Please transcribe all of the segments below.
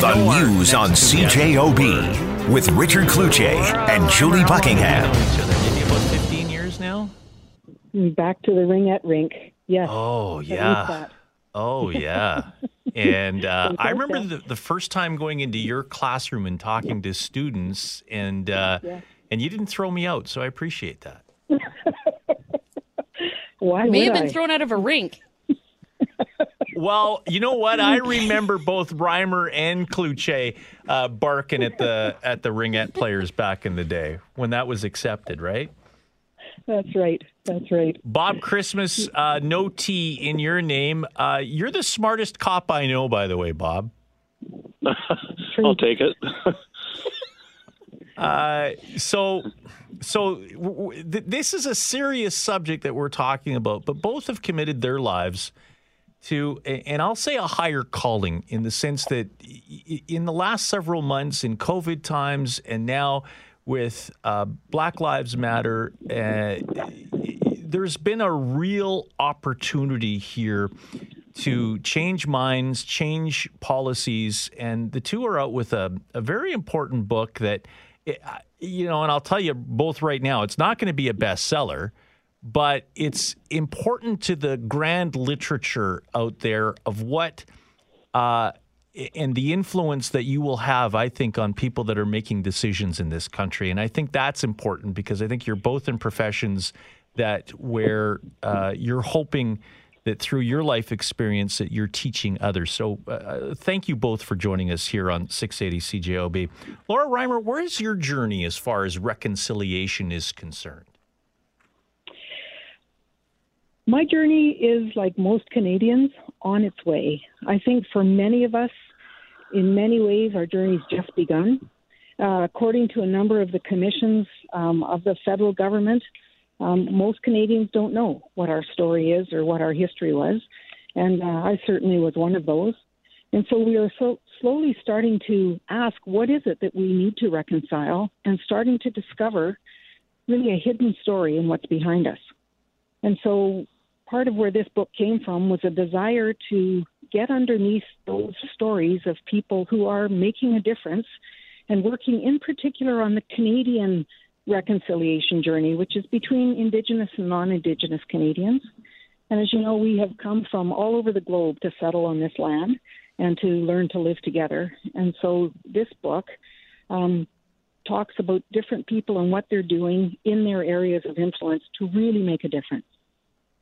The news on CJOB with Richard Cloutier and Julie Buckingham. Maybe about 15 years now? Back to the ringette rink. Yes. Oh, yeah. Oh, yeah. And uh, I remember the, the first time going into your classroom and talking to students, and uh, Yeah. and you didn't throw me out, so I appreciate that. Why May would have been I? thrown out of a rink. Well, you know what? I remember both Reimer and Cloutier uh, barking at the at the ringette players back in the day when that was accepted, right? That's right. That's right. Bob Chrismas, uh, no T in your name. Uh, you're the smartest cop I know, by the way, Bob. I'll take it. Uh, so, so w- w- th- this is a serious subject that we're talking about, but both have committed their lives to, and I'll say a higher calling in the sense that in the last several months, in COVID times, and now with uh, Black Lives Matter, uh, there's been a real opportunity here to change minds, change policies, and the two are out with a, a very important book that, eh, you know, and I'll tell you both right now, it's not going to be a bestseller, but it's important to the grand literature out there of what. Uh, and the influence that you will have, I think, on people that are making decisions in this country. And I think that's important because I think you're both in professions that where uh, you're hoping that through your life experience that you're teaching others. So uh, thank you both for joining us here on 680 CJOB. Laura Reimer, where is your journey as far as reconciliation is concerned? My journey is like most Canadians on its way. I think for many of us, in many ways, our journey's just begun. Uh, according to a number of the commissions um, of the federal government, um, most Canadians don't know what our story is or what our history was. And uh, I certainly was one of those. And so we are so slowly starting to ask what is it that we need to reconcile and starting to discover really a hidden story in what's behind us. And so part of where this book came from was a desire to get underneath those stories of people who are making a difference and working in particular on the Canadian reconciliation journey, which is between Indigenous and non Indigenous Canadians. And as you know, we have come from all over the globe to settle on this land and to learn to live together. And so this book um, talks about different people and what they're doing in their areas of influence to really make a difference.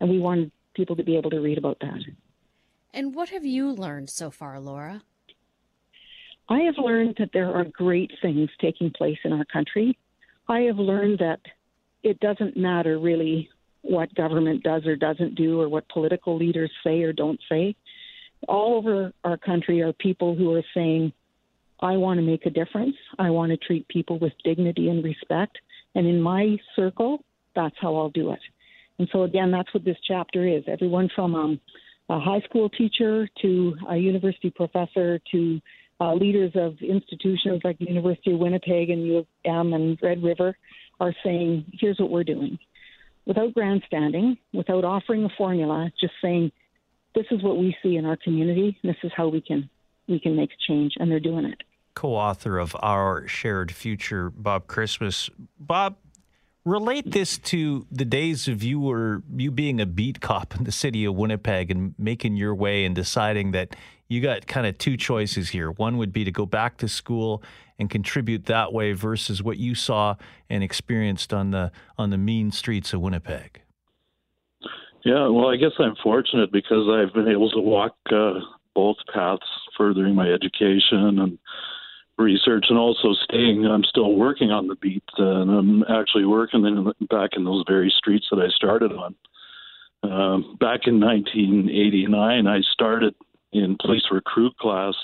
And we wanted people to be able to read about that. And what have you learned so far, Laura? I have learned that there are great things taking place in our country. I have learned that it doesn't matter really what government does or doesn't do or what political leaders say or don't say. All over our country are people who are saying, I want to make a difference. I want to treat people with dignity and respect. And in my circle, that's how I'll do it. And so, again, that's what this chapter is. Everyone from um, a high school teacher to a university professor to uh, leaders of institutions like the University of Winnipeg and U of M and Red River are saying, here's what we're doing. Without grandstanding, without offering a formula, just saying, this is what we see in our community. This is how we can we can make change, and they're doing it. co-author of Our Shared Future, Bob Chrismas. Bob, relate this to the days of you were you being a beat cop in the city of Winnipeg and making your way and deciding that you got kind of two choices here. One would be to go back to school and contribute that way versus what you saw and experienced on the on the mean streets of Winnipeg. Yeah, well, I guess I'm fortunate because I've been able to walk uh, both paths, furthering my education and research, and also staying. I'm still working on the beat, uh, and I'm actually working in, back in those very streets that I started on. Um, back in 1989, I started in police recruit class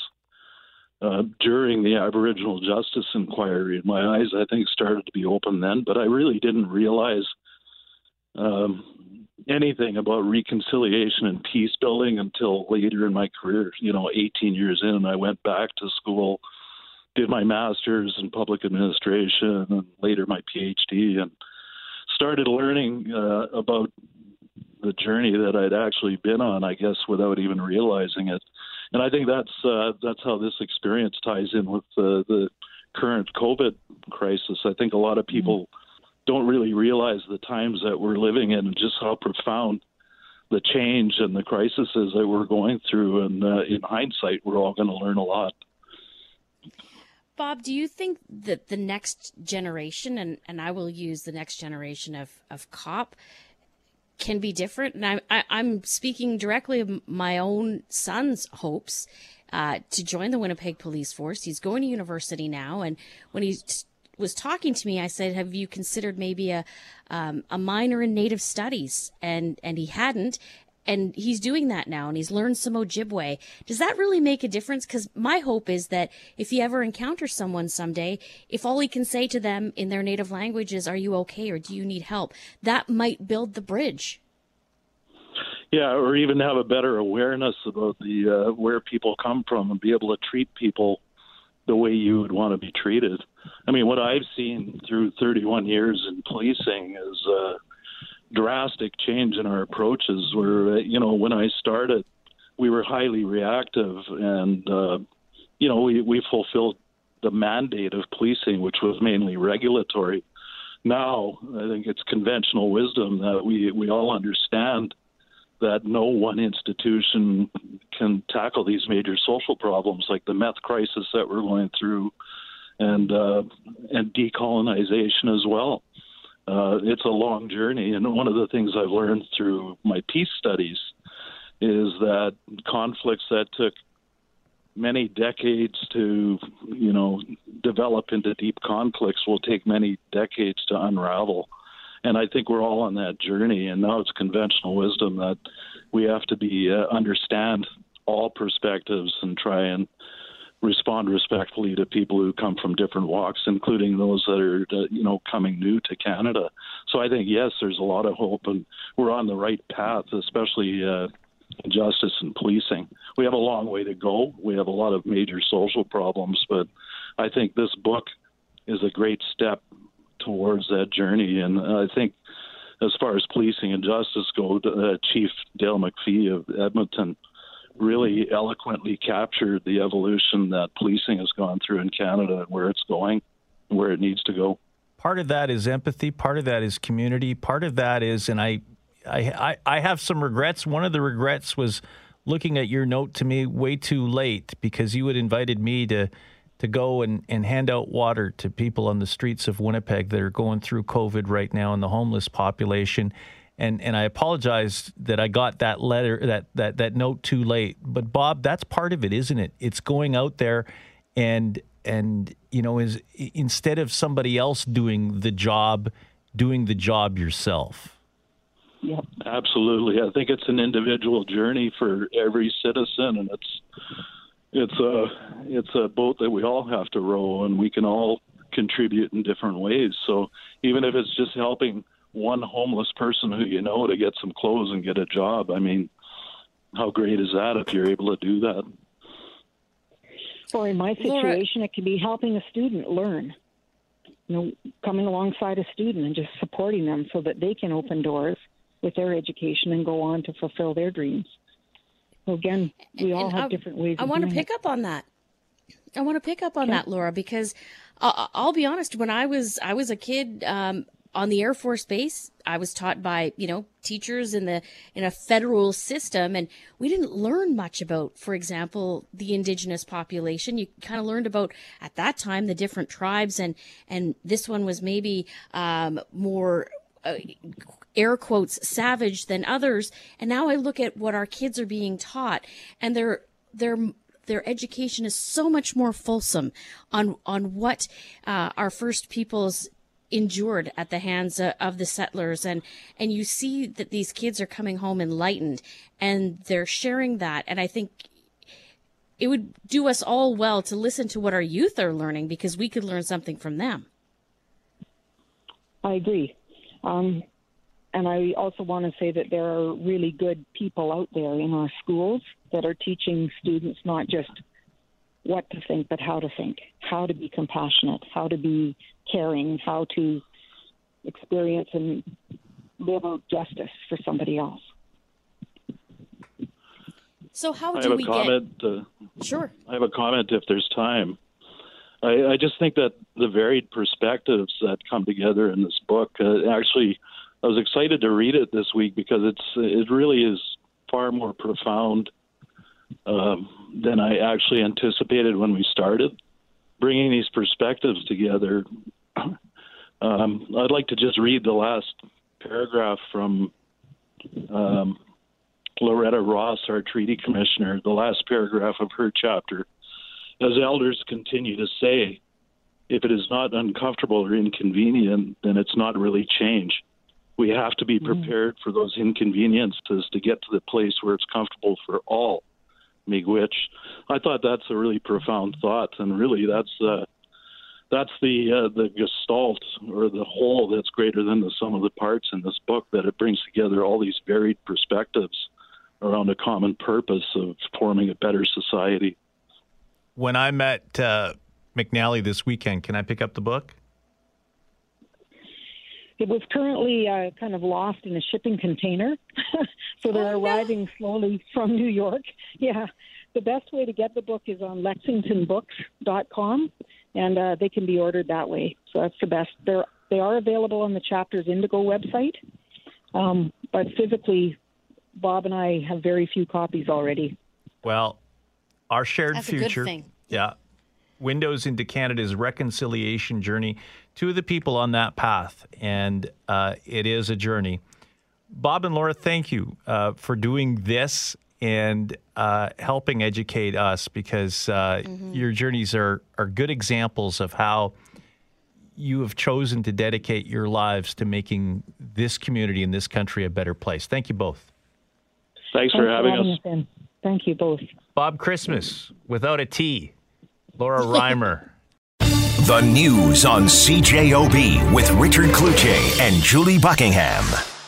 uh, during the Aboriginal Justice Inquiry. My eyes, I think, started to be open then, but I really didn't realize um, anything about reconciliation and peace building until later in my career. You know, 18 years in, I went back to school, did my master's in public administration, and later my PhD, and started learning uh, about the journey that I'd actually been on, I guess, without even realizing it. and I think that's uh, that's how this experience ties in with uh, the current COVID crisis. I think a lot of people mm-hmm. don't really realize the times that we're living in and just how profound the change and the crises that we're going through. And uh, in hindsight, we're all going to learn a lot. Bob, do you think that the next generation, and, and I will use the next generation of, of cop, can be different? And I, I, I'm speaking directly of my own son's hopes uh, to join the Winnipeg Police Force. He's going to university now, and when he was talking to me, I said, "Have you considered maybe a um, a minor in Native Studies?" And and he hadn't, and he's doing that now and he's learned some Ojibwe. Does that really make a difference? Because my hope is that if he ever encounters someone someday, if all he can say to them in their native language is, Are you okay or do you need help? that might build the bridge. Yeah, or even have a better awareness about the uh, where people come from and be able to treat people the way you would want to be treated. I mean, what I've seen through 31 years in policing is uh, drastic change in our approaches. Where you know, when I started, we were highly reactive, and uh, you know, we we fulfilled the mandate of policing, which was mainly regulatory. Now, I think it's conventional wisdom that we we all understand that no one institution can tackle these major social problems like the meth crisis that we're going through and uh, and decolonization as well. Uh, it's a long journey, and one of the things I've learned through my peace studies is that conflicts that took many decades to, you know, develop into deep conflicts will take many decades to unravel. And I think we're all on that journey. And now it's conventional wisdom that we have to be uh, understand all perspectives and try and respond respectfully to people who come from different walks, including those that are, you know, coming new to Canada. So I think yes, there's a lot of hope, and we're on the right path, especially uh, justice and policing. We have a long way to go. We have a lot of major social problems, but I think this book is a great step towards that journey. And I think, as far as policing and justice go, uh, Chief Dale McFee of Edmonton really eloquently captured the evolution that policing has gone through in Canada and where it's going, where it needs to go. Part of that is empathy. Part of that is community. Part of that is, and I, I, I have some regrets. One of the regrets was looking at your note to me way too late because you had invited me to to go and, and hand out water to people on the streets of Winnipeg that are going through COVID right now and the homeless population and and I apologize that I got that letter that that that note too late. But Bob, that's part of it, isn't it? It's going out there and and you know is instead of somebody else doing the job, doing the job yourself. Yep, absolutely. I think it's an individual journey for every citizen, and it's it's a it's a boat that we all have to row, and we can all contribute in different ways. So even if it's just helping one homeless person who you know to get some clothes and get a job. I mean, how great is that if you're able to do that? Or in my situation, it could be helping a student learn. You know, coming alongside a student and just supporting them so that they can open doors with their education and go on to fulfill their dreams. So again, we all have I, different ways. I want to pick it. up on that. I want to pick up on okay. that, Laura, because uh, I'll be honest. When I was I was a kid, um, on the Air Force Base, I was taught by, you know, teachers in the in a federal system and we didn't learn much about, for example, the indigenous population. You kind of learned about at that time the different tribes and and this one was maybe um, more uh, air quotes savage than others. And now I look at what our kids are being taught and they're they're their education is so much more fulsome on on what uh, our first peoples endured at the hands of the settlers. And and you see that these kids are coming home enlightened and they're sharing that. And i think it would do us all well to listen to what our youth are learning because we could learn something from them. I agree. Um, and i also want to say that there are really good people out there in our schools that are teaching students not just what to think, but how to think, how to be compassionate, how to be caring, how to experience and live out justice for somebody else. So how I do have we a comment. get? Uh, Sure. I have a comment if there's time. I, I just think that the varied perspectives that come together in this book uh, actually, I was excited to read it this week because it's it really is far more profound um, than I actually anticipated when we started. Bringing these perspectives together, um, I'd like to just read the last paragraph from um, Loretta Ross, our treaty commissioner, the last paragraph of her chapter. As elders continue to say, if it is not uncomfortable or inconvenient, then it's not really change. We have to be prepared for those inconveniences to get to the place where it's comfortable for all. Miigwech. I thought that's a really profound thought, and really that's uh, that's the uh, the gestalt or the whole that's greater than the sum of the parts in this book. That it brings together all these varied perspectives around a common purpose of forming a better society. When I met uh, McNally this weekend, can I pick up the book? It was currently uh, kind of lost in a shipping container, so they're Oh, no. arriving slowly from New York. Yeah, the best way to get the book is on lexingtonbooks.com, and uh, they can be ordered that way. So that's the best. They're they are available on the Chapters Indigo website, um, but physically, Bob and I have very few copies already. Well, our shared That's a good future. thing. Yeah. Windows into Canada's reconciliation journey. Two of the people on that path, and uh, it is a journey. Bob and Laura, thank you uh, for doing this and uh, helping educate us because uh, your journeys are, are good examples of how you have chosen to dedicate your lives to making this community and this country a better place. Thank you both. Thanks for Thanks having having us. us. Thank you both. Bob Chrismas without a T. Laura Reimer. The news on CJOB with Richard Cloutier and Julie Buckingham.